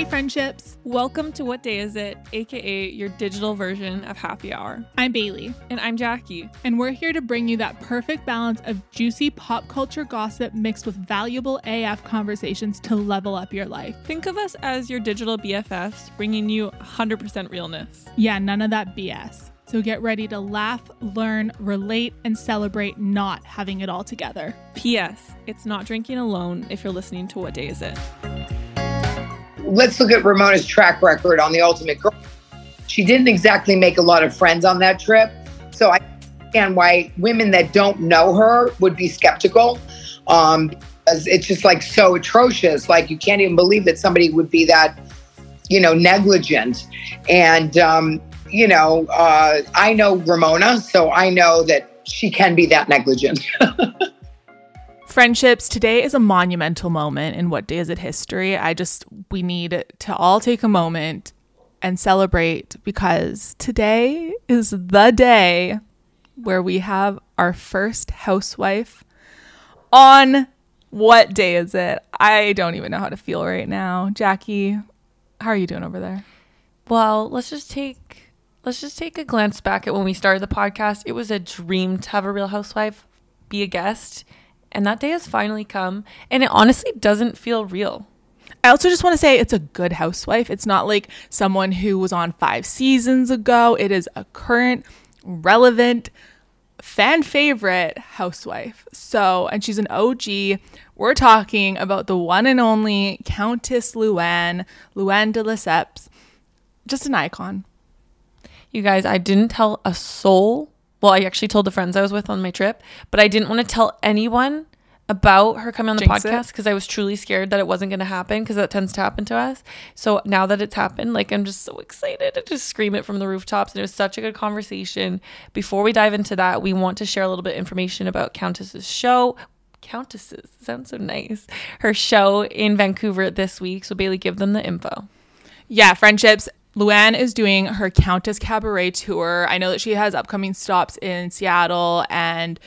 Hey, friendships. Welcome to What Day Is It, aka your digital version of Happy Hour. I'm Bailey, And I'm Jackie. and we're here to bring you that perfect balance of juicy pop culture gossip mixed with valuable AF conversations to level up your life. Think of us as your digital BFFs, bringing you 100% realness. Yeah, none of that BS. So get ready to laugh, learn, relate, and celebrate not having it all together. P.S. It's not drinking alone if you're listening to What Day Is It. Let's look at Ramona's track record on the Ultimate Girl. She didn't exactly make a lot of friends on that trip. So I understand why women that don't know her would be skeptical. Um, it's just like so atrocious. Like you can't even believe that somebody would be that, you know, negligent. And, um, you know, uh, I know Ramona, so I know that she can be that negligent. Friendships, today is a monumental moment in What Day Is It history. I just, we need to all take a moment and celebrate because today is the day where we have our first housewife on What Day Is It? I don't even know how to feel right now. Jackie, how are you doing over there? Well, let's just take let's just take a glance back at when we started the podcast. It was a dream to have a real housewife be a guest, and that day has finally come, and it honestly doesn't feel real. I also just want to say it's a good housewife. It's not like someone who was on five seasons ago. It is a current, relevant, fan favorite housewife. So, and she's an OG. We're talking about the one and only Countess Luann, Luann de Lesseps. Just an icon. You guys, I didn't tell a soul. Well, I actually told the friends I was with on my trip, but I didn't want to tell anyone about her coming on the Jinx podcast because I was truly scared that it wasn't going to happen because that tends to happen to us. So now that it's happened, like I'm just so excited to just scream it from the rooftops. And it was such a good conversation. Before we dive into that, we want to share a little bit of information about Countess's show. Countesses sounds so nice. Her show in Vancouver this week. So Bailey, give them the info. Yeah, friendships. Luann is doing her Countess Cabaret tour. I know that she has upcoming stops in Seattle and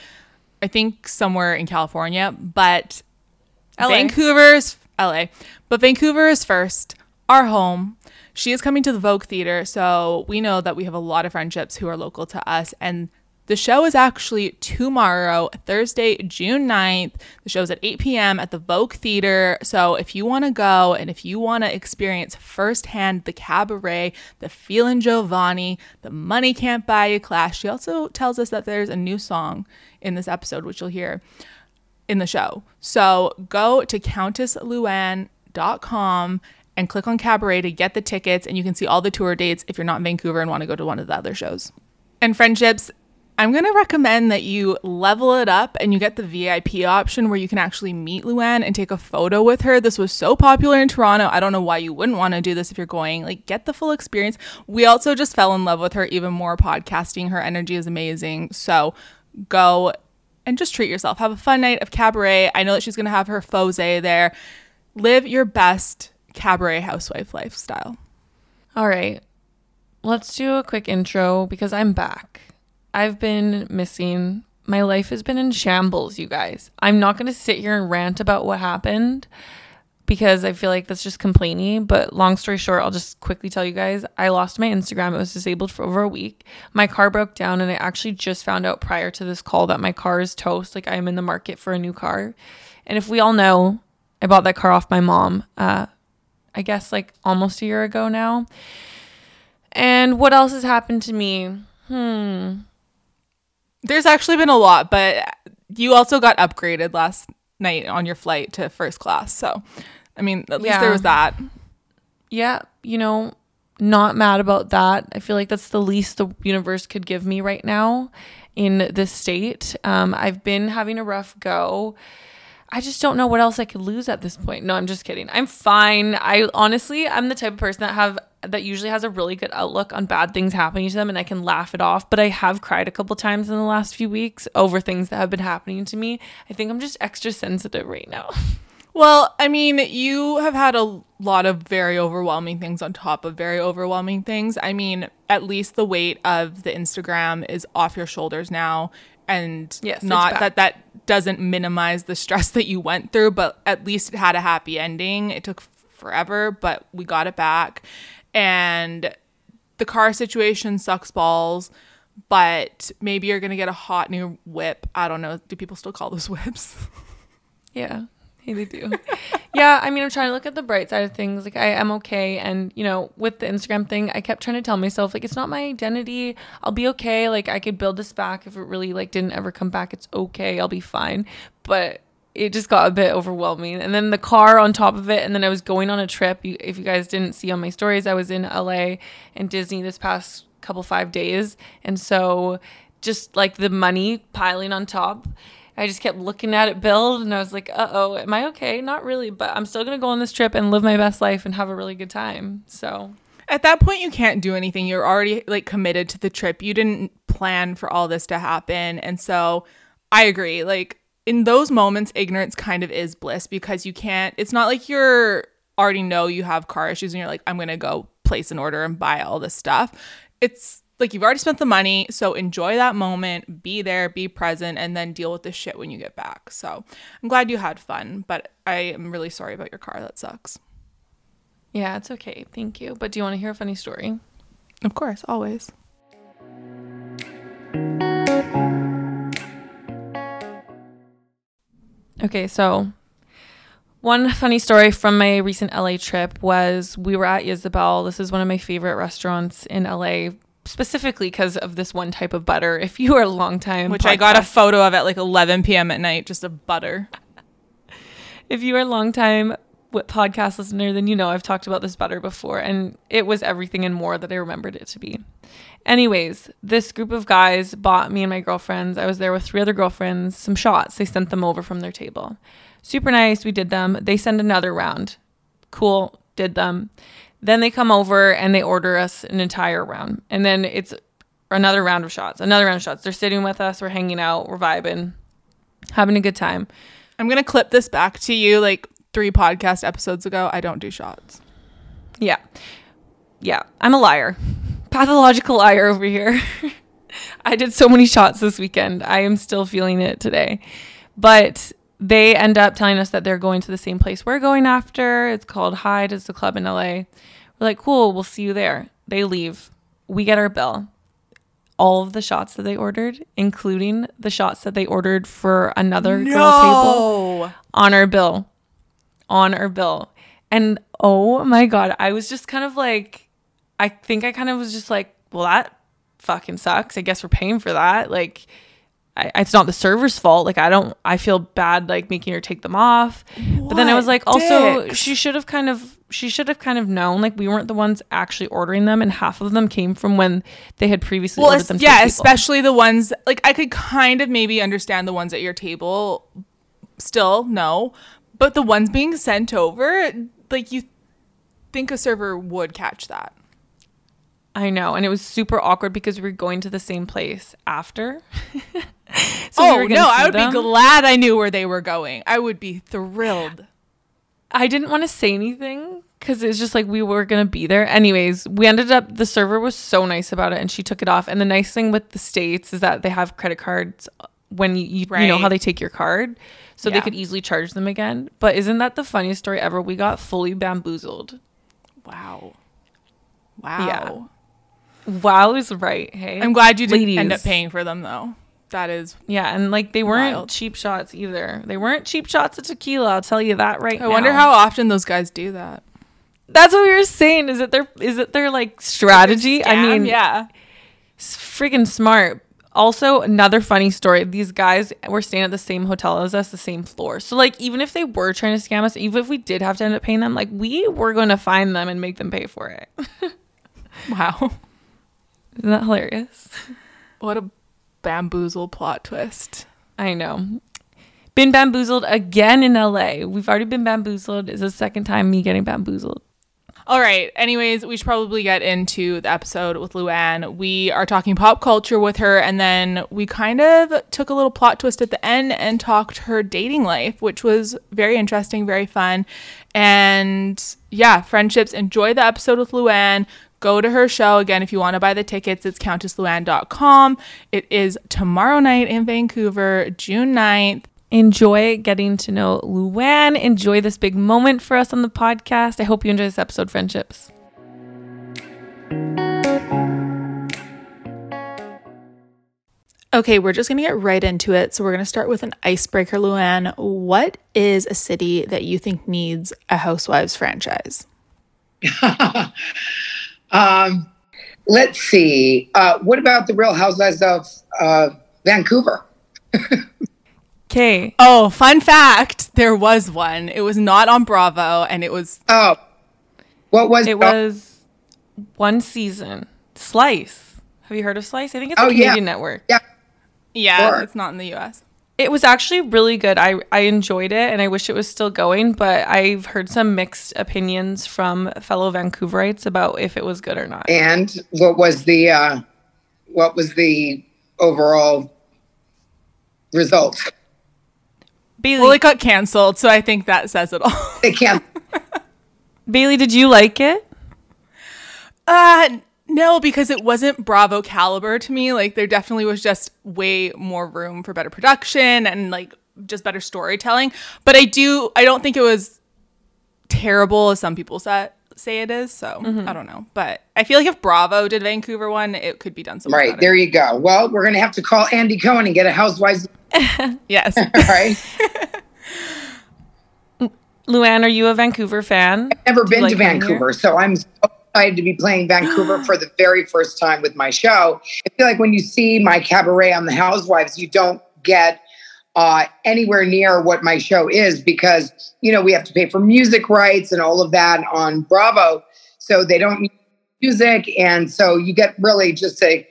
I think somewhere in California, but LA. Vancouver's LA. But Vancouver is first, our home. She is coming to the Vogue Theater, so we know that we have a lot of friendships who are local to us and the show is actually tomorrow, Thursday, June 9th. The show's at 8 p.m. at the Vogue Theater. So if you want to go and if you want to experience firsthand the cabaret, the feeling Jovani, the money can't buy you class, she also tells us that there's a new song in this episode, which you'll hear in the show. So go to countessluann.com and click on cabaret to get the tickets and you can see all the tour dates if you're not in Vancouver and want to go to one of the other shows. And friendships, I'm going to recommend that you level it up and you get the VIP option where you can actually meet Luann and take a photo with her. This was so popular in Toronto. I don't know why you wouldn't want to do this if you're going. Like, get the full experience. We also just fell in love with her even more podcasting. Her energy is amazing. So go and just treat yourself. Have a fun night of cabaret. I know that she's going to have her fose there. Live your best cabaret housewife lifestyle. All right. Let's do a quick intro because I'm back. I've been missing. My life has been in shambles, you guys. I'm not going to sit here and rant about what happened because I feel like that's just complaining. But long story short, I'll just quickly tell you guys I lost my Instagram. It was disabled for over a week. My car broke down, and I actually just found out prior to this call that my car is toast. Like, I'm in the market for a new car. And if we all know, I bought that car off my mom, uh, I guess like almost a year ago now. And what else has happened to me? Hmm. There's actually been a lot, but you also got upgraded last night on your flight to first class. So, I mean, at least Yeah. there was that. Yeah, you know, not mad about that. I feel like that's the least the universe could give me right now in this state. Um, I've been having a rough go. I just don't know what else I could lose at this point. No, I'm just kidding. I'm fine. I honestly, I'm the type of person that have that usually has a really good outlook on bad things happening to them and I can laugh it off, but I have cried a couple times in the last few weeks over things that have been happening to me. I think I'm just extra sensitive right now. Well, I mean, you have had a lot of very overwhelming things on top of very overwhelming things. I mean, at least the weight of the Instagram is off your shoulders now. And Yes, not that that doesn't minimize the stress that you went through, but at least it had a happy ending. It took forever, but we got it back. And the car situation sucks balls, but maybe you're going to get a hot new whip. I don't know. Do people still call those whips? Yeah. Hey, they do. yeah, I mean, I'm trying to look at the bright side of things. Like, I am okay. And, you know, with the Instagram thing, I kept trying to tell myself, like, it's not my identity. I'll be okay. Like, I could build this back if it really, like, didn't ever come back. It's okay. I'll be fine. But it just got a bit overwhelming. And then the car on top of it. And then I was going on a trip. You, if you guys didn't see on my stories, I was in LA and Disney this past couple five days. And so just like the money piling on top. I just kept looking at it build and I was like, uh oh, am I okay? Not really, but I'm still gonna go on this trip and live my best life and have a really good time. So At that point, you can't do anything. You're already like committed to the trip. You didn't plan for all this to happen. And so I agree. Like in those moments, ignorance kind of is bliss because you can't, it's not like you're already know you have car issues and you're like, I'm going to go place an order and buy all this stuff. It's like you've already spent the money. So enjoy that moment, be there, be present, and then deal with the shit when you get back. So I'm glad you had fun, but I am really sorry about your car. That sucks. yeah, it's okay. Thank you. But do you want to hear a funny story? Of course, always. Okay, so one funny story from my recent LA trip was we were at Isabel. This is one of my favorite restaurants in LA, specifically because of this one type of butter. If you are a long time, which I got a photo of at like 11 p.m. at night, just a butter. if you are a long time podcast listener, then you know I've talked about this butter before, and it was everything and more that I remembered it to be. Anyways, this group of guys bought me and my girlfriends. I was there with three other girlfriends, some shots. They sent them over from their table. Super nice. We did them. They send another round. Cool. Did them. Then they come over and they order us an entire round. And then it's another round of shots, another round of shots. They're sitting with us. We're hanging out. We're vibing, having a good time. I'm gonna clip this back to you like three podcast episodes ago. I don't do shots. Yeah. Yeah. I'm a liar. Pathological liar over here. I did so many shots this weekend. I am still feeling it today. But they end up telling us that they're going to the same place we're going after. It's called Hyde. It's a club in LA. We're like, cool, we'll see you there. They leave. We get our bill. All of the shots that they ordered, including the shots that they ordered for another girl table on our bill. On our bill. And oh my God, I was just kind of like, I think I kind of was just like, well, that fucking sucks. I guess we're paying for that. Like, I, it's not the server's fault. Like, I don't, I feel bad like making her take them off. But then I was like, also, dicks. she should have kind of, she should have kind of known. Like, we weren't the ones actually ordering them, and half of them came from when they had previously Well, ordered them. yeah, especially the ones like I could kind of maybe understand the ones at your table. Still, no, but the ones being sent over, like you think a server would catch that. I know, and it was super awkward because we were going to the same place after. So oh gonna no, I would them. be glad I knew where they were going. I would be thrilled. I didn't want to say anything because it's just like we were gonna be there. Anyways, we ended up. The server was so nice about it, and she took it off. And the nice thing with the states is that they have credit cards when you you, you know how they take your card, so they could easily charge them again. But isn't that the funniest story ever? We got fully bamboozled. Wow. Wow. Yeah. Wow is right. Hey, I'm glad you didn't end up paying for them though. That is. Yeah, and like they weren't Wild. cheap shots either. They weren't cheap shots of tequila. I'll tell you that right now I now. wonder how often those guys do that. That's what we were saying. Is it their is it their like strategy? I Scam? mean, yeah. It's freaking smart. Also, another funny story. These guys were staying at the same hotel as us, the same floor. So, like, even if they were trying to scam us, even if we did have to end up paying them, like, we were going to find them and make them pay for it. Wow. Isn't that hilarious? What a bamboozle plot twist. I know. Been bamboozled again in LA. We've already been bamboozled. It's the second time me getting bamboozled. All right. Anyways, we should probably get into the episode with Luann. We are talking pop culture with her, and then we kind of took a little plot twist at the end and talked her dating life, which was very interesting, very fun. And yeah, friendships. Enjoy the episode with Luann. Go to her show. Again, if you want to buy the tickets, it's countessluann.com. It is tomorrow night in Vancouver, June 9th. Enjoy getting to know Luann. Enjoy this big moment for us on the podcast. I hope you enjoy this episode, friendships. Okay, we're just to get right into it. So, we're to start with an icebreaker, Luann. What is a city that you think needs a Housewives franchise? um, let's see. Uh, what about the Real Housewives of uh, Vancouver? Okay. Oh, fun fact there was one. It was not on Bravo, and it was. Oh, what was It was one season. Slice. Have you heard of Slice? I think it's a Oh, yeah. Canadian network. Yeah. Yeah, Sure. it's not in the US. It was actually really good. I, I enjoyed it and I wish it was still going, but I've heard some mixed opinions from fellow Vancouverites about if it was good or not. And what was the uh, what was the overall result? Bailey, Well, it got canceled, so I think that says it all. They can't. Bailey, did you like it? Uh, no, because it wasn't Bravo caliber to me. Like, there definitely was just way more room for better production and like just better storytelling. But I do, I don't think it was terrible as some people say, say it is. So mm-hmm. I don't know. But I feel like if Bravo did Vancouver one, it could be done so Right better. there, you go. Well, we're gonna have to call Andy Cohen and get a Housewives. Yes. Right? Luann, are you a Vancouver fan? Never Do you been like to coming here? Vancouver, so I'm so excited to be playing Vancouver for the very first time with my show. I feel like when you see my cabaret on the Housewives, you don't get uh, anywhere near what my show is because you know we have to pay for music rights and all of that on Bravo, so they don't need music, and so you get really just a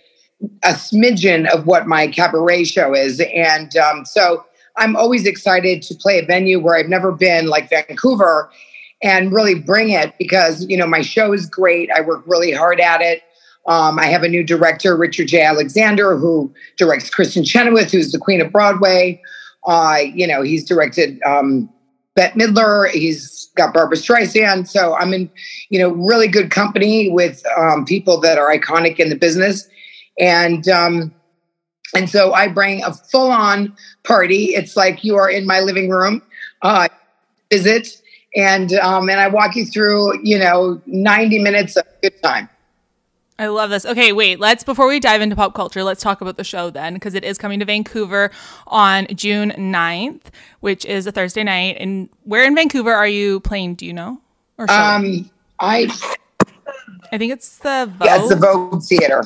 a smidgen of what my cabaret show is, and um, so I'm always excited to play a venue where I've never been, like Vancouver, and really bring it because you know my show is great. I work really hard at it. Um, I have a new director, Richard Jay-Alexander, who directs Kristin Chenoweth, who's the Queen of Broadway. Uh, you know, he's directed um, Bette Midler. He's got Barbra Streisand. So I'm in, you know, really good company with um, people that are iconic in the business, and um, and so I bring a full-on party. It's like you are in my living room. Uh, visit and um, and I walk you through, you know, 90 minutes of good time. I love this. Okay, wait. Let's before we dive into pop culture, let's talk about the show then because it is coming to Vancouver on June 9th, which is a Thursday night. And where in Vancouver are you playing? Do you know? Or showing? Um, I I think it's the Vogue. yeah, the Vogue Theater.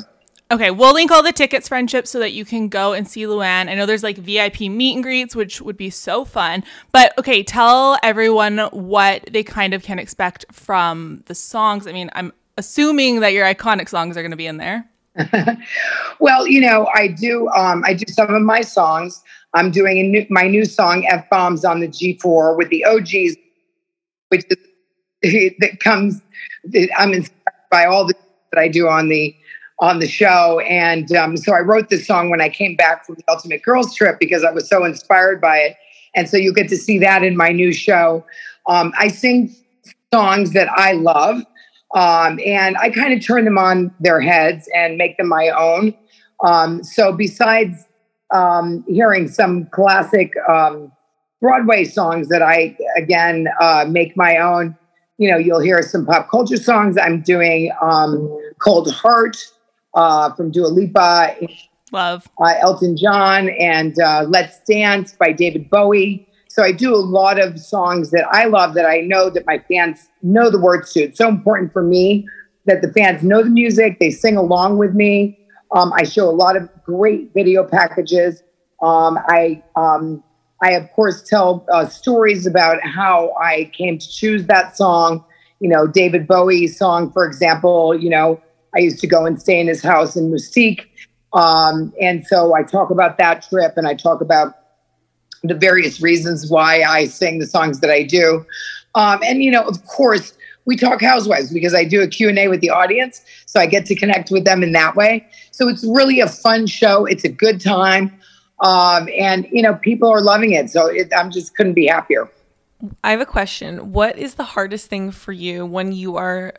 Okay, we'll link all the tickets, friendship so that you can go and see Luann. I know there's like VIP meet and greets, which would be so fun. But okay, tell everyone what they kind of can expect from the songs. I mean, I'm assuming that your iconic songs are going to be in there. Well, you know, I do. Um, I do some of my songs. I'm doing a new, my new song "F Bombs" on the G4 with the OGs, which is that comes. I'm inspired by all the that I do on the on the show, and um, so I wrote this song when I came back from the Ultimate Girls Trip because I was so inspired by it, and so you get to see that in my new show. Um, I sing songs that I love. Um, and I kind of turn them on their heads and make them my own. Um, so besides um, hearing some classic um, Broadway songs that I again uh, make my own, you know, you'll hear some pop culture songs. I'm doing "Cold Heart" uh, from Dua Lipa, Love. uh, Elton John, and uh, "Let's Dance" by David Bowie. So I do a lot of songs that I love that I know that my fans know the words to. It's so important for me that the fans know the music, they sing along with me. Um, I show a lot of great video packages. Um, I um, I of course tell uh, stories about how I came to choose that song. You know, David Bowie's song, for example. You know, I used to go and stay in his house in Mustique, um, and so I talk about that trip, and I talk about the various reasons why I sing the songs that I do. Um, and, you know, of course, we talk housewives because I do a Q&A with the audience. So I get to connect with them in that way. So it's really a fun show. It's a good time. Um, and, you know, people are loving it. So it, I'm just couldn't be happier. I have a question. What is the hardest thing for you when you are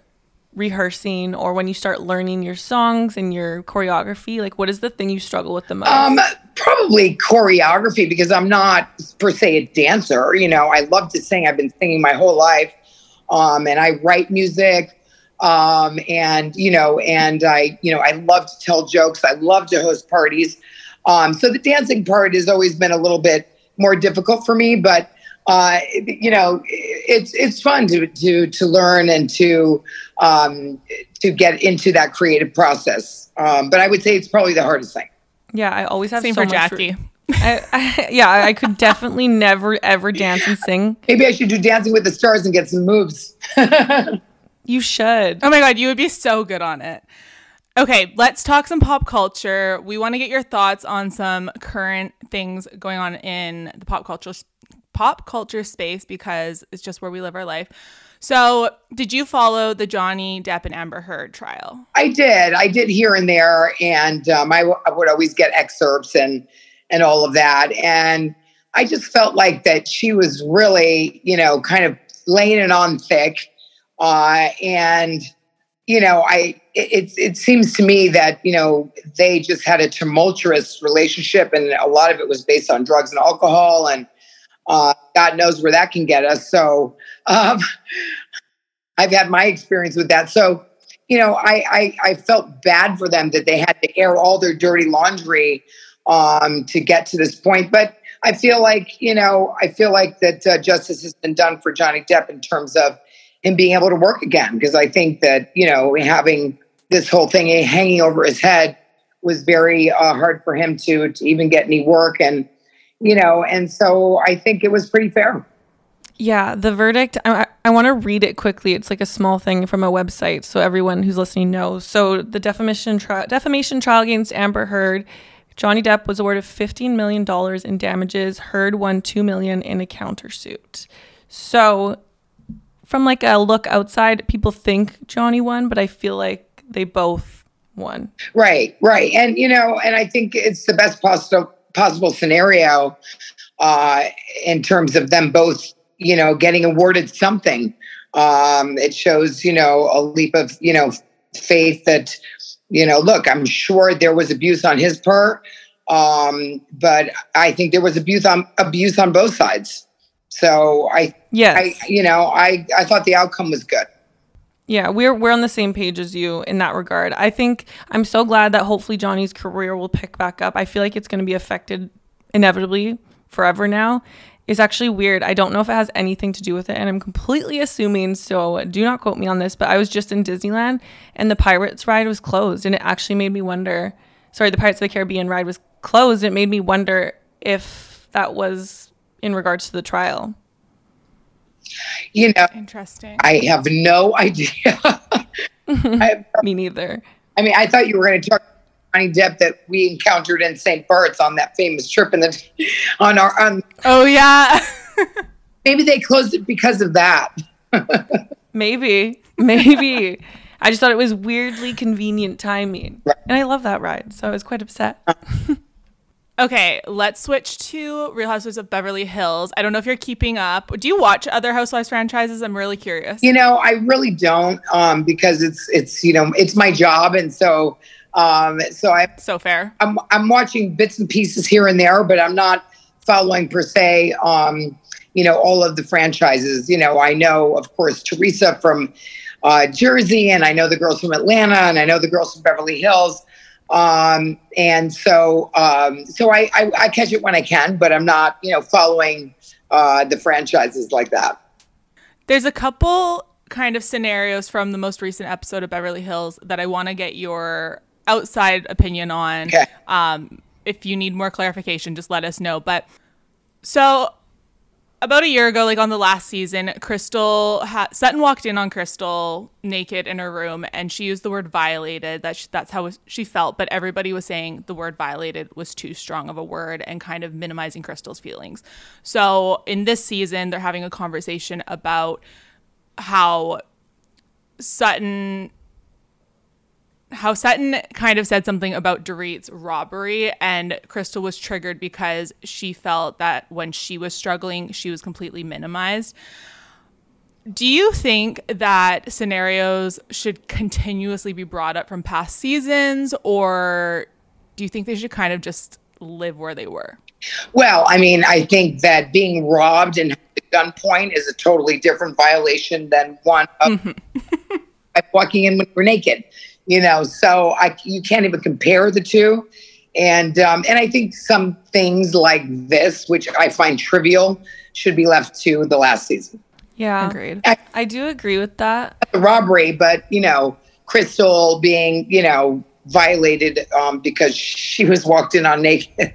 rehearsing or when you start learning your songs and your choreography? Like, what is the thing you struggle with the most? Um, probably choreography because I'm not per se a dancer. You know, I love to sing. I've been singing my whole life. Um, and I write music. Um, and you know, and I, you know, I love to tell jokes. I love to host parties. Um, so the dancing part has always been a little bit more difficult for me, but uh, you know, it's it's fun to to to learn and to um, to get into that creative process. Um, but I would say it's probably the hardest thing. Yeah, I always have Same so for much Jackie. re- I, I, yeah, I could definitely never ever dance and sing. Maybe I should do Dancing with the Stars and get some moves. You should. Oh my god, you would be so good on it. Okay, let's talk some pop culture. We want to get your thoughts on some current things going on in the pop culture pop culture space because it's just where we live our life. So, did you follow the Johnny Depp and Amber Heard trial? I did. I did here and there, and um, I, w- I would always get excerpts and and all of that. And I just felt like that she was really, you know, kind of laying it on thick. Uh, and you know, I it, it seems to me that you know they just had a tumultuous relationship, and a lot of it was based on drugs and alcohol, and uh, God knows where that can get us. So um, I've had my experience with that. So you know, I, I I felt bad for them that they had to air all their dirty laundry um, to get to this point, but. I feel like you know. I feel like that uh, justice has been done for Johnny Depp in terms of him being able to work again because I think that you know having this whole thing hanging over his head was very uh, hard for him to to even get any work and you know and so I think it was pretty fair. Yeah, the verdict. I, I want to read it quickly. It's like a small thing from a website, so everyone who's listening knows. So the defamation trial, defamation trial against Amber Heard, Johnny Depp was awarded fifteen million dollars in damages. Heard won 2 million in a countersuit. So, from like a look outside, people think Johnny won, but I feel like they both won. Right, right, and you know, and I think it's the best possible possible scenario uh, in terms of them both, you know, getting awarded something. Um, it shows, you know, a leap of, you know, faith that, you know, look, I'm sure there was abuse on his part, um, but I think there was abuse on abuse on both sides. So I, Yes. I, you know, I, I thought the outcome was good. Yeah, we're we're on the same page as you in that regard. I think I'm so glad that hopefully Johnny's career will pick back up. I feel like it's going to be affected inevitably forever now. It's actually weird. I don't know if it has anything to do with it, and I'm completely assuming. So do not quote me on this. But I was just in Disneyland, and the Pirates ride was closed, and it actually made me wonder. Sorry, the Pirates of the Caribbean ride was closed. It made me wonder if that was in regards to the trial. You know, Interesting. I have no idea. I, Me neither. I mean, I thought you were going to talk about Johnny Depp that we encountered in St. Bart's on that famous trip, and then on our on oh yeah. maybe they closed it because of that. Maybe, maybe. I just thought it was weirdly convenient timing, and I love that ride, so I was quite upset. Uh, Okay, let's switch to Real Housewives of Beverly Hills. I don't know if you're keeping up. Do you watch other Housewives franchises? I'm really curious. You know, I really don't um, because it's it's you know it's my job, and so um, so I So fair. I'm I'm watching bits and pieces here and there, but I'm not following per se. Um, you know, all of the franchises. You know, I know of course Teresa from uh, Jersey, and I know the girls from Atlanta, and I know the girls from Beverly Hills. Um, and so um, so I, I I catch it when I can, but I'm not you know following uh, the franchises like that. There's a couple kind of scenarios from the most recent episode of Beverly Hills that I want to get your outside opinion on. Okay. Um, if you need more clarification, just let us know. But so about a year ago, like on the last season, Crystal ha- Sutton walked in on Crystal naked in her room, and she used the word violated. That sh- that's how she felt, but everybody was saying the word violated was too strong of a word and kind of minimizing Crystal's feelings. So in this season, they're having a conversation about how Sutton how Sutton kind of said something about Dorit's robbery, and Crystal was triggered because she felt that when she was struggling, she was completely minimized. Do you think that scenarios should continuously be brought up from past seasons, or do you think they should kind of just live where they were? Well, I mean, I think that being robbed and at gunpoint is a totally different violation than one of mm-hmm. walking in when we're naked you know so i you can't even compare the two. And um, and i think some things like this which i find trivial should be left to the last season. Yeah. Agreed. I, I do agree with that. The robbery but you know crystal being you know violated um, because she was walked in on naked.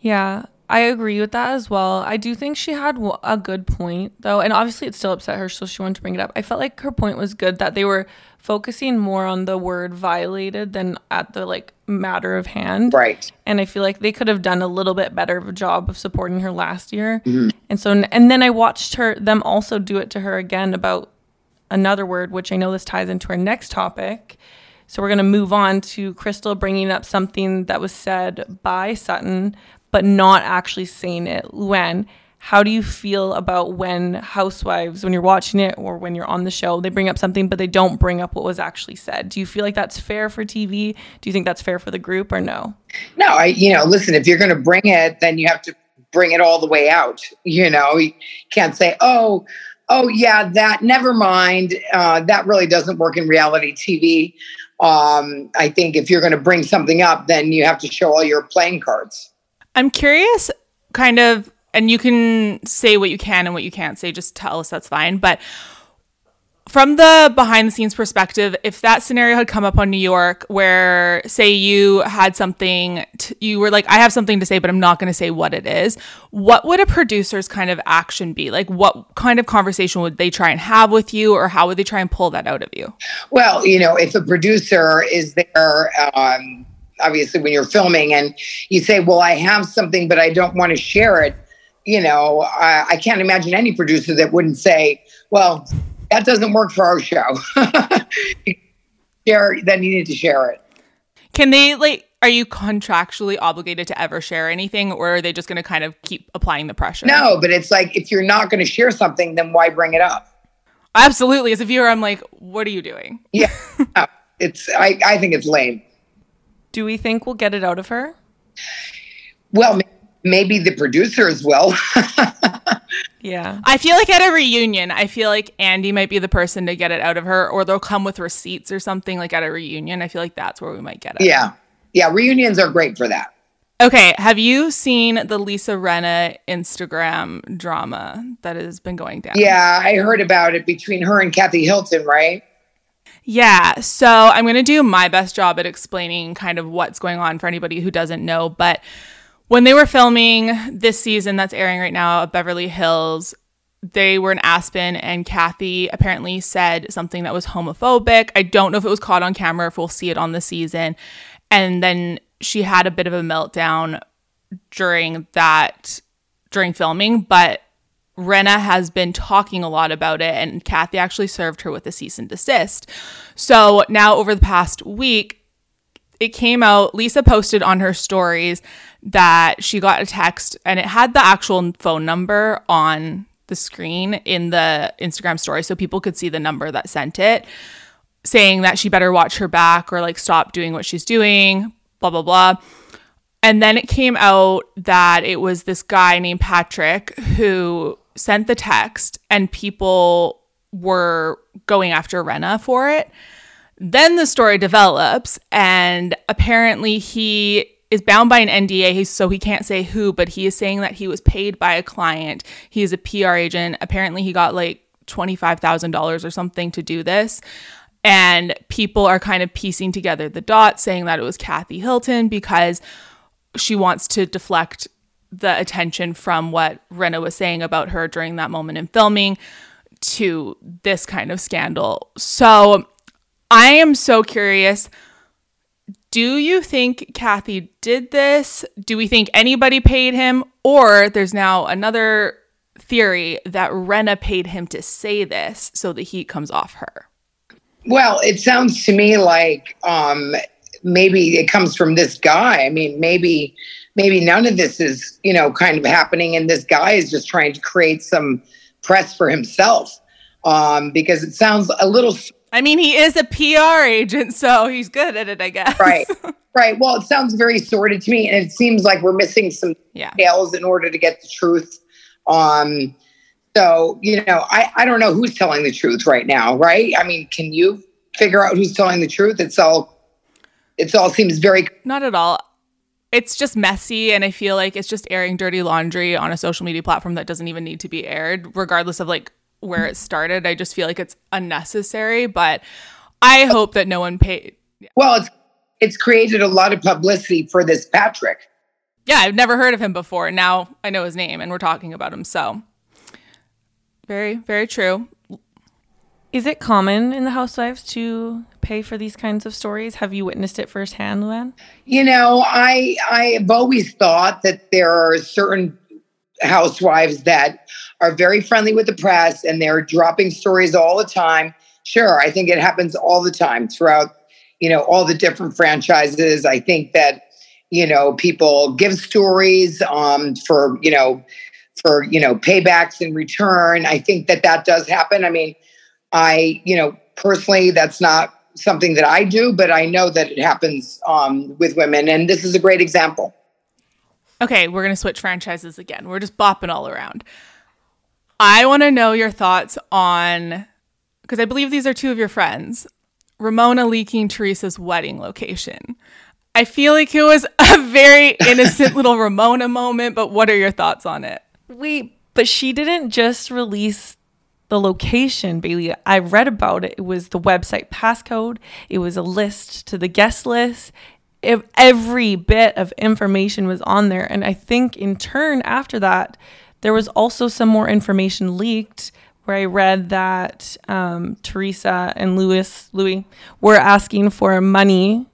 Yeah I agree with that as well. I do think she had a good point though, and obviously it still upset her, so she wanted to bring it up. I felt like her point was good that they were focusing more on the word violated than at the like matter of hand. Right. And I feel like they could have done a little bit better of a job of supporting her last year. Mm-hmm. And so, and then I watched her them also do it to her again about another word, which I know this ties into our next topic. So we're going to move on to Crystal bringing up something that was said by Sutton but not actually saying it. Luann, how do you feel about when housewives, when you're watching it or when you're on the show, they bring up something, but they don't bring up what was actually said? Do you feel like that's fair for TV? Do you think that's fair for the group or no? No, I, you know, listen, if you're going to bring it, then you have to bring it all the way out. You know, you can't say, oh, oh, yeah, that, never mind. Uh, that really doesn't work in reality TV. Um, I think if you're going to bring something up, then you have to show all your playing cards. I'm curious, kind of, and you can say what you can and what you can't say, just tell us that's fine. But from the behind the scenes perspective, if that scenario had come up on New York, where say you had something, you were like, I have something to say, but I'm not going to say what it is, what would a producer's kind of action be? Like, what kind of conversation would they try and have with you, or how would they try and pull that out of you? Well, you know, if a producer is there, um, obviously when you're filming and you say, well, I have something, but I don't want to share it. You know, I, I can't imagine any producer that wouldn't say, well, that doesn't work for our show. share, then you need to share it. Can they like, are you contractually obligated to ever share anything or are they just going to kind of keep applying the pressure? No, but it's like, if you're not going to share something, then why bring it up? Absolutely. As a viewer, I'm like, what are you doing? Yeah. it's, I, I think it's lame. Do we think we'll get it out of her? Well, maybe the producers will. yeah. I feel like at a reunion, I feel like Andy might be the person to get it out of her, or they'll come with receipts or something like at a reunion. I feel like that's where we might get it. Yeah. Yeah. Reunions are great for that. Okay. Have you seen the Lisa Rinna Instagram drama that has been going down? Yeah. I heard about it between her and Kathy Hilton, right? Yeah. So I'm going to do my best job at explaining kind of what's going on for anybody who doesn't know. But when they were filming this season that's airing right now of Beverly Hills, they were in Aspen and Kathy apparently said something that was homophobic. I don't know if it was caught on camera, if we'll see it on the season. And then she had a bit of a meltdown during that during filming, but Rinna has been talking a lot about it, and Kathy actually served her with a cease and desist. So now, over the past week, it came out. Lisa posted on her stories that she got a text, and it had the actual phone number on the screen in the Instagram story, so people could see the number that sent it, saying that she better watch her back or like stop doing what she's doing, blah, blah, blah. And then it came out that it was this guy named Patrick who sent the text and people were going after Rinna for it. Then the story develops, and apparently he is bound by an NDA, so he can't say who, but he is saying that he was paid by a client. He is a PR agent. Apparently, he got like $25,000 or something to do this. And people are kind of piecing together the dots, saying that it was Kathy Hilton because she wants to deflect the attention from what Rinna was saying about her during that moment in filming to this kind of scandal. So I am so curious. Do you think Kathy did this? Do we think anybody paid him? Or there's now another theory that Rinna paid him to say this so the heat comes off her. Well, it sounds to me like um, maybe it comes from this guy. I mean, maybe maybe none of this is you know kind of happening, and this guy is just trying to create some press for himself um, because it sounds a little I mean, he is a PR agent, so he's good at it, I guess. right. Right. Well, it sounds very sordid to me, and it seems like we're missing some Yeah. details in order to get the truth. Um, so you know, I I don't know who's telling the truth right now, right? I mean, can you figure out who's telling the truth? It's all it's all seems very Not at all. It's just messy, and I feel like it's just airing dirty laundry on a social media platform that doesn't even need to be aired, regardless of like where it started. I just feel like it's unnecessary, but I hope that no one paid. well. It's it's created a lot of publicity for this Patrick. Yeah, I've never heard of him before. Now I know his name, and we're talking about him. So, very, very true. Is it common in the housewives to pay for these kinds of stories? Have you witnessed it firsthand, Luann? You know, I I've always thought that there are certain housewives that are very friendly with the press and they're dropping stories all the time. Sure, I think it happens all the time throughout, you know, all the different franchises. I think that, you know, people give stories um, for, you know, for, you know, paybacks in return. I think that that does happen. I mean, I, you know, personally, that's not something that I do, but I know that it happens um, with women. And this is a great example. Okay, we're going to switch franchises again. We're just bopping all around. I want to know your thoughts on, because I believe these are two of your friends, Ramona leaking Teresa's wedding location. I feel like it was a very innocent little Ramona moment, but what are your thoughts on it? Wait, but she didn't just release the location, Bailey. I read about it. It was the website passcode, it was a list to the guest list. If every bit of information was on there. And I think in turn, after that, there was also some more information leaked where I read that um, Teresa and Louis Louis were asking for money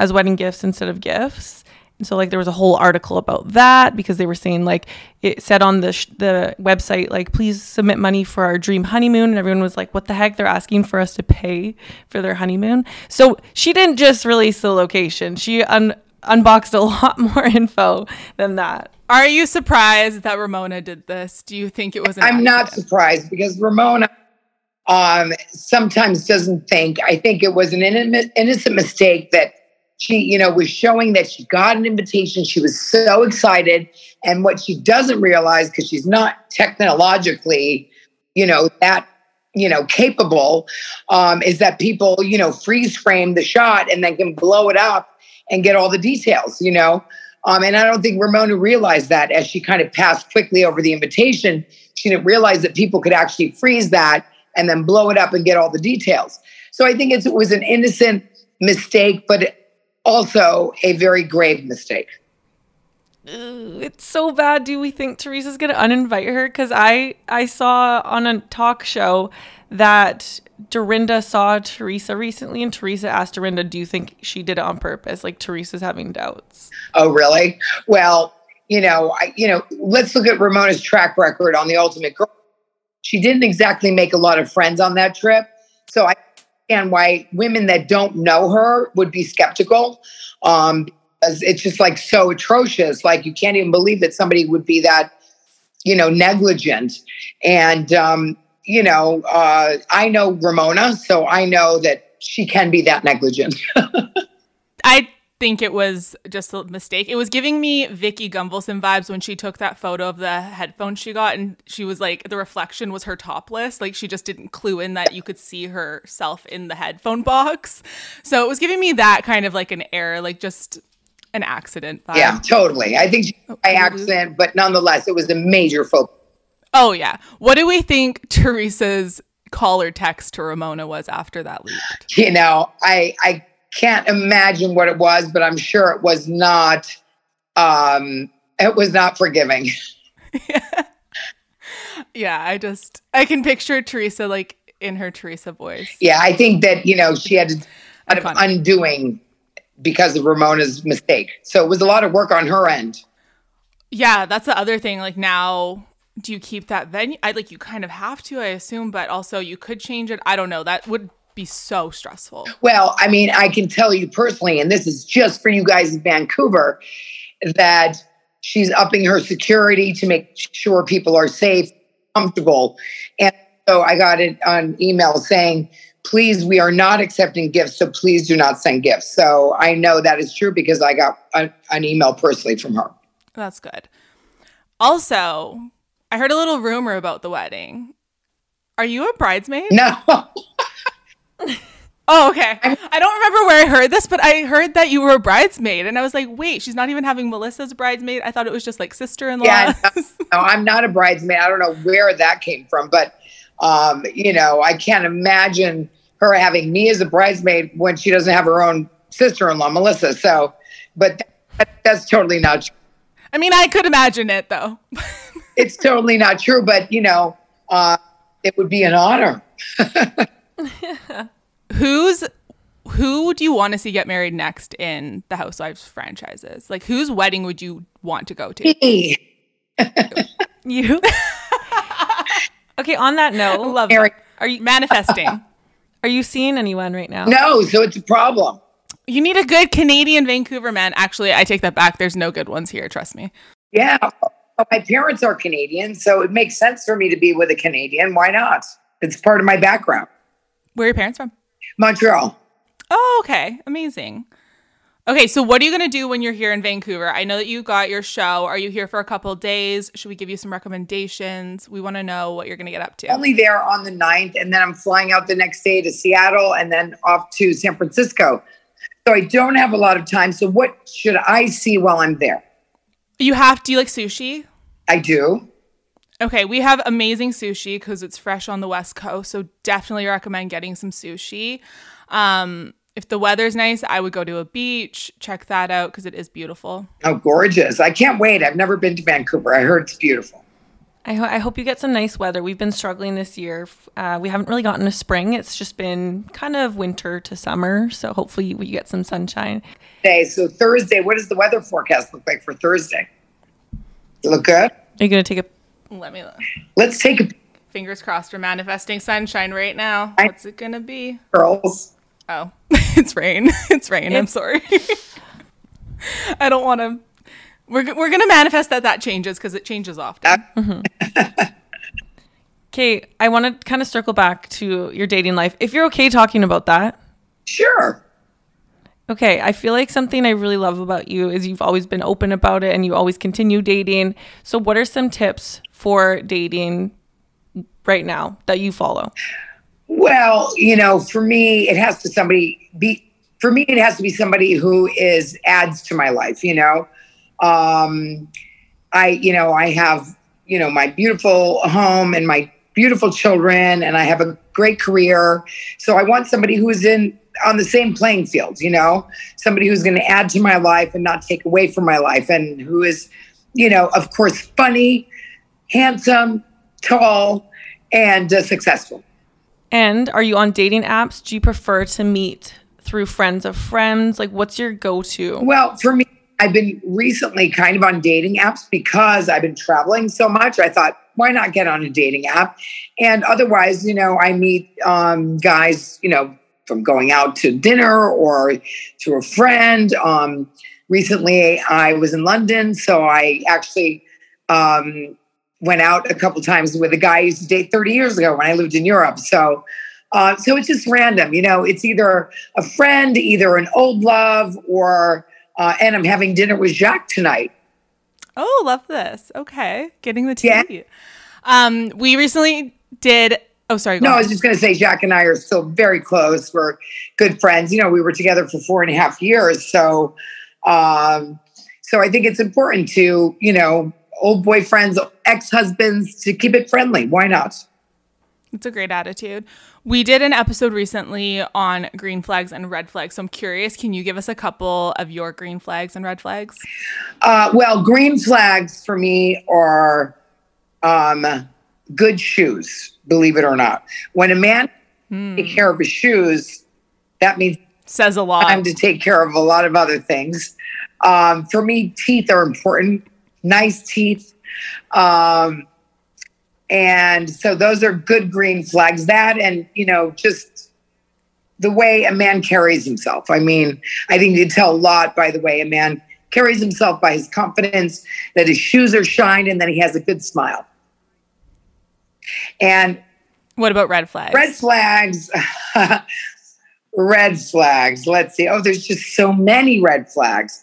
as wedding gifts instead of gifts. And so like there was a whole article about that because they were saying like it said on the sh- the website like please submit money for our dream honeymoon and everyone was like what the heck they're asking for us to pay for their honeymoon. So she didn't just release the location. She un- unboxed a lot more info than that. Are you surprised that Ramona did this? Do you think it was an I'm not surprised because Ramona um, sometimes doesn't think. I think it was an inno- innocent mistake that she, you know, was showing that she got an invitation. She was so excited. And what she doesn't realize, because she's not technologically, you know, that, you know, capable, um, is that people, you know, freeze frame the shot and then can blow it up and get all the details, you know. Um, and I don't think Ramona realized that as she kind of passed quickly over the invitation. She didn't realize that people could actually freeze that and then blow it up and get all the details. So I think it was an innocent mistake, but also a very grave mistake. It's so bad. Do we think Teresa's gonna uninvite her? Because I I saw on a talk show that Dorinda saw Teresa recently, and Teresa asked Dorinda, "Do you think she did it on purpose?" Like Teresa's having doubts. Oh, really? Well, you know, I, you know, let's look at Ramona's track record on the Ultimate Girl. She didn't exactly make a lot of friends on that trip, so I understand why women that don't know her would be skeptical. Um, it's just like so atrocious. Like you can't even believe that somebody would be that, you know, negligent. And um, you know, uh, I know Ramona, so I know that she can be that negligent. I think it was just a mistake. It was giving me Vicki Gunvalson vibes when she took that photo of the headphones she got and she was like the reflection was her topless. Like she just didn't clue in that you could see herself in the headphone box. So it was giving me that kind of like an error, like just an accident vibe. yeah, totally. I think she, oh, by accident, but nonetheless, it was a major focus. Oh yeah. What do we think Teresa's call or text to Ramona was after that leak? you know i i can't imagine what it was but i'm sure it was not um it was not forgiving Yeah, I just I can picture Teresa like in her Teresa voice. yeah i think that you know she had a lot of undoing because of ramona's mistake so it was a lot of work on her end Yeah, that's the other thing. Like now, do you keep that venue? I like you kind of have to, I assume, but also you could change it. I don't know. That would be so stressful. Well, I mean, I can tell you personally, and this is just for you guys in Vancouver, that she's upping her security to make sure people are safe, comfortable. And so I got it on email saying, please, we are not accepting gifts, so please do not send gifts. So I know that is true because I got a, an email personally from her. That's good. Also, I heard a little rumor about the wedding. Are you a bridesmaid? No. Oh, okay. I don't remember where I heard this, but I heard that you were a bridesmaid, and I was like, wait, she's not even having Melissa's bridesmaid. I thought it was just like sister-in-law. Yeah, no, no, I'm not a bridesmaid. I don't know where that came from, but um, you know, I can't imagine her having me as a bridesmaid when she doesn't have her own sister-in-law, Melissa. So, but that, that's totally not true. I mean, I could imagine it though. it's totally not true, but you know, uh, it would be an honor. Who's who do you want to see get married next in the Housewives franchises? Like, whose wedding would you want to go to? Me. You. okay. On that note, oh, Love Eric. that. Are you manifesting? are you seeing anyone right now? No, so it's a problem. you need a good Canadian Vancouver man. Actually, I take that back. There's no good ones here. Trust me. Yeah. Oh, my parents are Canadian, so it makes sense for me to be with a Canadian. Why not? It's part of my background. Where are your parents from? Montreal. Oh, okay. Amazing. Okay, so what are you going to do when you're here in Vancouver? I know that you got your show. Are you here for a couple of days? Should we give you some recommendations? We want to know what you're going to get up to. Only there on the 9th, and then I'm flying out the next day to Seattle and then off to San Francisco. So I don't have a lot of time. So what should I see while I'm there? You have do you like sushi? I do. Okay, we have amazing sushi because it's fresh on the West Coast. So definitely recommend getting some sushi. Um, if the weather's nice, I would go to a beach, check that out because it is beautiful. Oh, gorgeous. I can't wait. I've never been to Vancouver. I heard it's beautiful. I, ho- I hope you get some nice weather. We've been struggling this year. Uh, we haven't really gotten a spring. It's just been kind of winter to summer. So hopefully we get some sunshine. Okay, so Thursday, what does the weather forecast look like for Thursday? Look good? Are you going to take a Let me look. Let's take a Fingers crossed. We're manifesting sunshine right now. I- What's it gonna be? girls. Oh, it's rain. It's rain. I'm sorry. I don't want to. We're, g- we're gonna manifest that that changes because it changes often. Okay, mm-hmm. I want to kind of circle back to your dating life. If you're okay talking about that. Sure. Okay, I feel like something I really love about you is you've always been open about it and you always continue dating. So, what are some tips for dating right now that you follow? Well, you know, for me, it has to somebody be. For me, it has to be somebody who is adds to my life. You know, um, I, you know, I have, you know, my beautiful home and my beautiful children, and I have a great career. So I want somebody who is in on the same playing field. You know, somebody who's going to add to my life and not take away from my life, and who is, you know, of course, funny, handsome, tall, and uh, successful. And are you on dating apps? Do you prefer to meet through friends of friends? Like, what's your go to? Well, for me, I've been recently kind of on dating apps because I've been traveling so much. I thought, why not get on a dating app? And otherwise, you know, I meet um, guys, you know, from going out to dinner or to a friend. Um, recently, I was in London, so I actually um, went out a couple times with a guy I used to date 30 years ago when I lived in Europe. So, uh, so it's just random, you know. It's either a friend, either an old love, or uh, and I'm having dinner with Jacques tonight. Oh, love this. Okay, getting the tea. Yeah. Um, we recently did. Oh, sorry. No, I was just going to say Jacques and I are still very close. We're good friends. You know, we were together for four and a half years. So, um, so I think it's important to, you know, old boyfriends, ex husbands, to keep it friendly. Why not? It's a great attitude. We did an episode recently on green flags and red flags. So I'm curious, can you give us a couple of your green flags and red flags? Uh, well, green flags for me are um, good shoes, believe it or not. When a man take care of his shoes, that means Says a lot. time to take care of a lot of other things. Um, for me, teeth are important. Nice teeth. Um, and so those are good green flags. That and you know, just the way a man carries himself. I mean, I think you tell a lot by the way a man carries himself, by his confidence, that his shoes are shined, and that he has a good smile. And what about red flags? Red flags. red flags. Let's see. Oh, there's just so many red flags.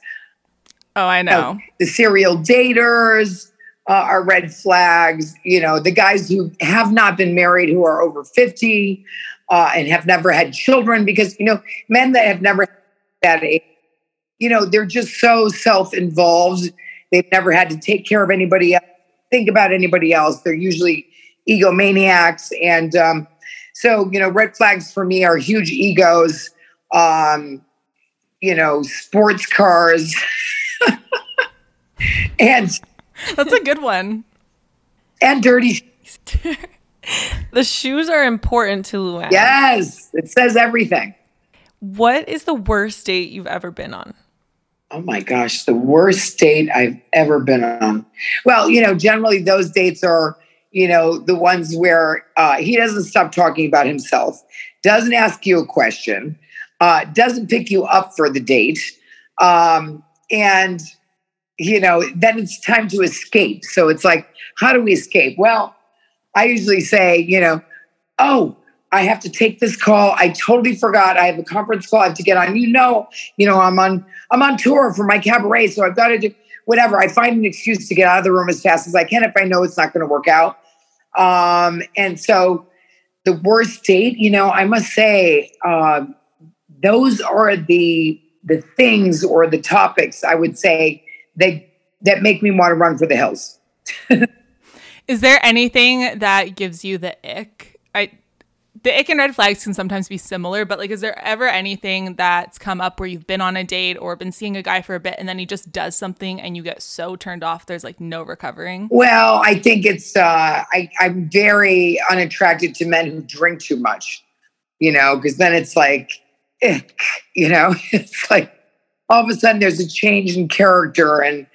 Oh, I know. Oh, the serial daters uh, are red flags. You know, the guys who have not been married who are over 50 uh, and have never had children because, you know, men that have never had that age, you know, they're just so self involved. They've never had to take care of anybody else, think about anybody else. They're usually egomaniacs. And um, so, you know, red flags for me are huge egos, um, you know, sports cars. and that's a good one. And dirty. the shoes are important to Luann. Yes, it says everything. What is the worst date you've ever been on? Oh my gosh, the worst date I've ever been on. Well, you know, generally those dates are, you know, the ones where uh, he doesn't stop talking about himself, doesn't ask you a question, uh, doesn't pick you up for the date, um, and you know, then it's time to escape. So it's like, how do we escape? Well, I usually say, you know, oh, I have to take this call. I totally forgot. I have a conference call I have to get on. You know, you know, I'm on I'm on tour for my cabaret, so I've got to do whatever. I find an excuse to get out of the room as fast as I can if I know it's not going to work out. Um, and so the worst date, you know, I must say, uh, those are the the things or the topics I would say that that make me want to run for the hills. Is there anything that gives you the ick? I the ick and red flags can sometimes be similar, but like, is there ever anything that's come up where you've been on a date or been seeing a guy for a bit and then he just does something and you get so turned off there's like no recovering? Well, I think it's, uh, I, I'm very unattracted to men who drink too much, you know, because then it's like, ick, you know, it's like all of a sudden there's a change in character and,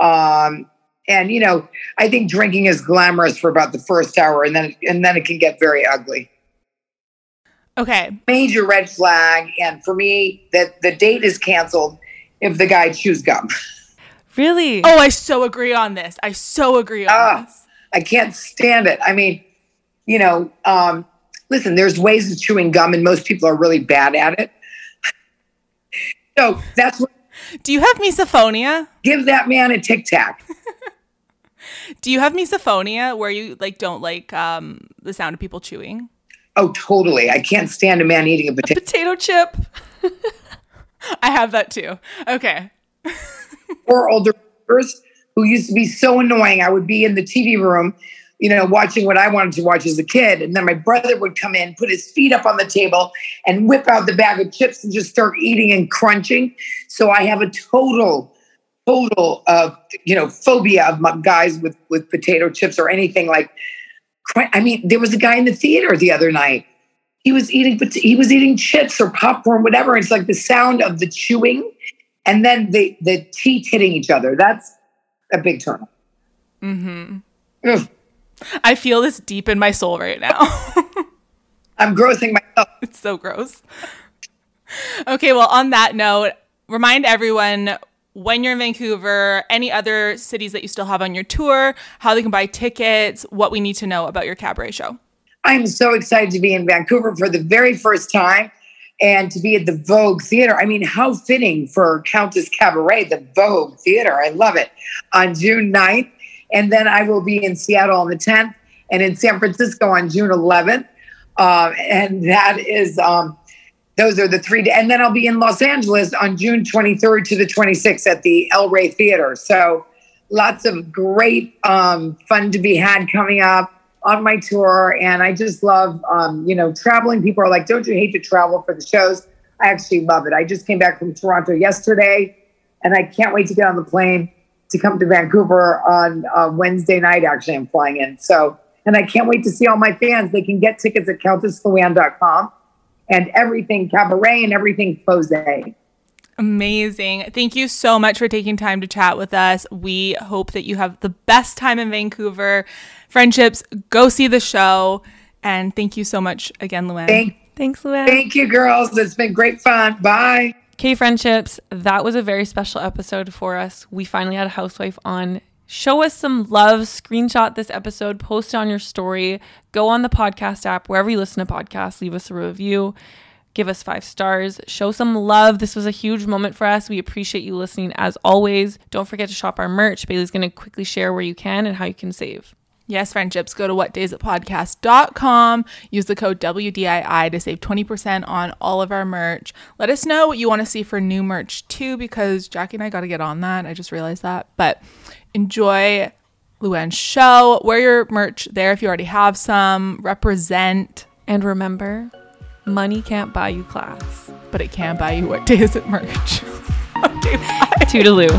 um, and you know, I think drinking is glamorous for about the first hour, and then and then it can get very ugly. Okay. Major red flag. And for me, that the date is canceled if the guy chews gum. Really? Oh, I so agree on this. I so agree on uh, this. I can't stand it. I mean, you know, um, listen, there's ways of chewing gum, and most people are really bad at it. so that's what. Do you have misophonia? Give that man a tic tac. Do you have misophonia where you like don't like um, the sound of people chewing? Oh, totally. I can't stand a man eating a potato, a potato chip. I have that too. Okay. or older brothers who used to be so annoying. I would be in the TV room, you know, watching what I wanted to watch as a kid. And then my brother would come in, put his feet up on the table, and whip out the bag of chips and just start eating and crunching. So I have a total, total, uh, you know, phobia of guys with with potato chips or anything like I mean, there was a guy in the theater the other night. He was eating, but he was eating chips or popcorn, whatever. It's like the sound of the chewing, and then the the teeth hitting each other. That's a big turn. Hmm. I feel this deep in my soul right now. I'm grossing myself. It's so gross. Okay, well, on that note, remind everyone when you're in Vancouver, any other cities that you still have on your tour, how they can buy tickets, what we need to know about your cabaret show. I'm so excited to be in Vancouver for the very first time and to be at the Vogue Theater. I mean, how fitting for Countess Cabaret, the Vogue Theater. I love it. On June 9th. And then I will be in Seattle on the 10th and in San Francisco on June 11th. Um, and that is um, those are the three. And then I'll be in Los Angeles on June 23rd to the 26th at the El Rey Theater. So lots of great um, fun to be had coming up on my tour. And I just love, um, you know, traveling. People are like, don't you hate to travel for the shows? I actually love it. I just came back from Toronto yesterday and I can't wait to get on the plane to come to Vancouver on uh, Wednesday night. Actually, I'm flying in. So, and I can't wait to see all my fans. They can get tickets at countessluann.com and everything cabaret and everything Pose. Amazing. Thank you so much for taking time to chat with us. We hope that you have the best time in Vancouver. Friendships, go see the show. And thank you so much again, Luann. Thank, Thanks, Luann. Thank you, girls. It's been great fun. Bye. Okay, friendships, that was a very special episode for us. We finally had a housewife on. Show us some love. Screenshot this episode, post it on your story. Go on the podcast app, wherever you listen to podcasts, leave us a review. Give us five stars. Show some love. This was a huge moment for us. We appreciate you listening as always. Don't forget to shop our merch. Bailey's going to quickly share where you can and how you can save. Yes, friendships, go to whatdayisitpodcast.com. Use the code WDII to save 20% on all of our merch. Let us know what you want to see for new merch too, because Jackie and I got to get on that. I just realized that. But enjoy Luann's show. Wear your merch there if you already have some. Represent, And remember, money can't buy you class. but it can buy you What Day Is It merch. okay, bye. Toodaloo.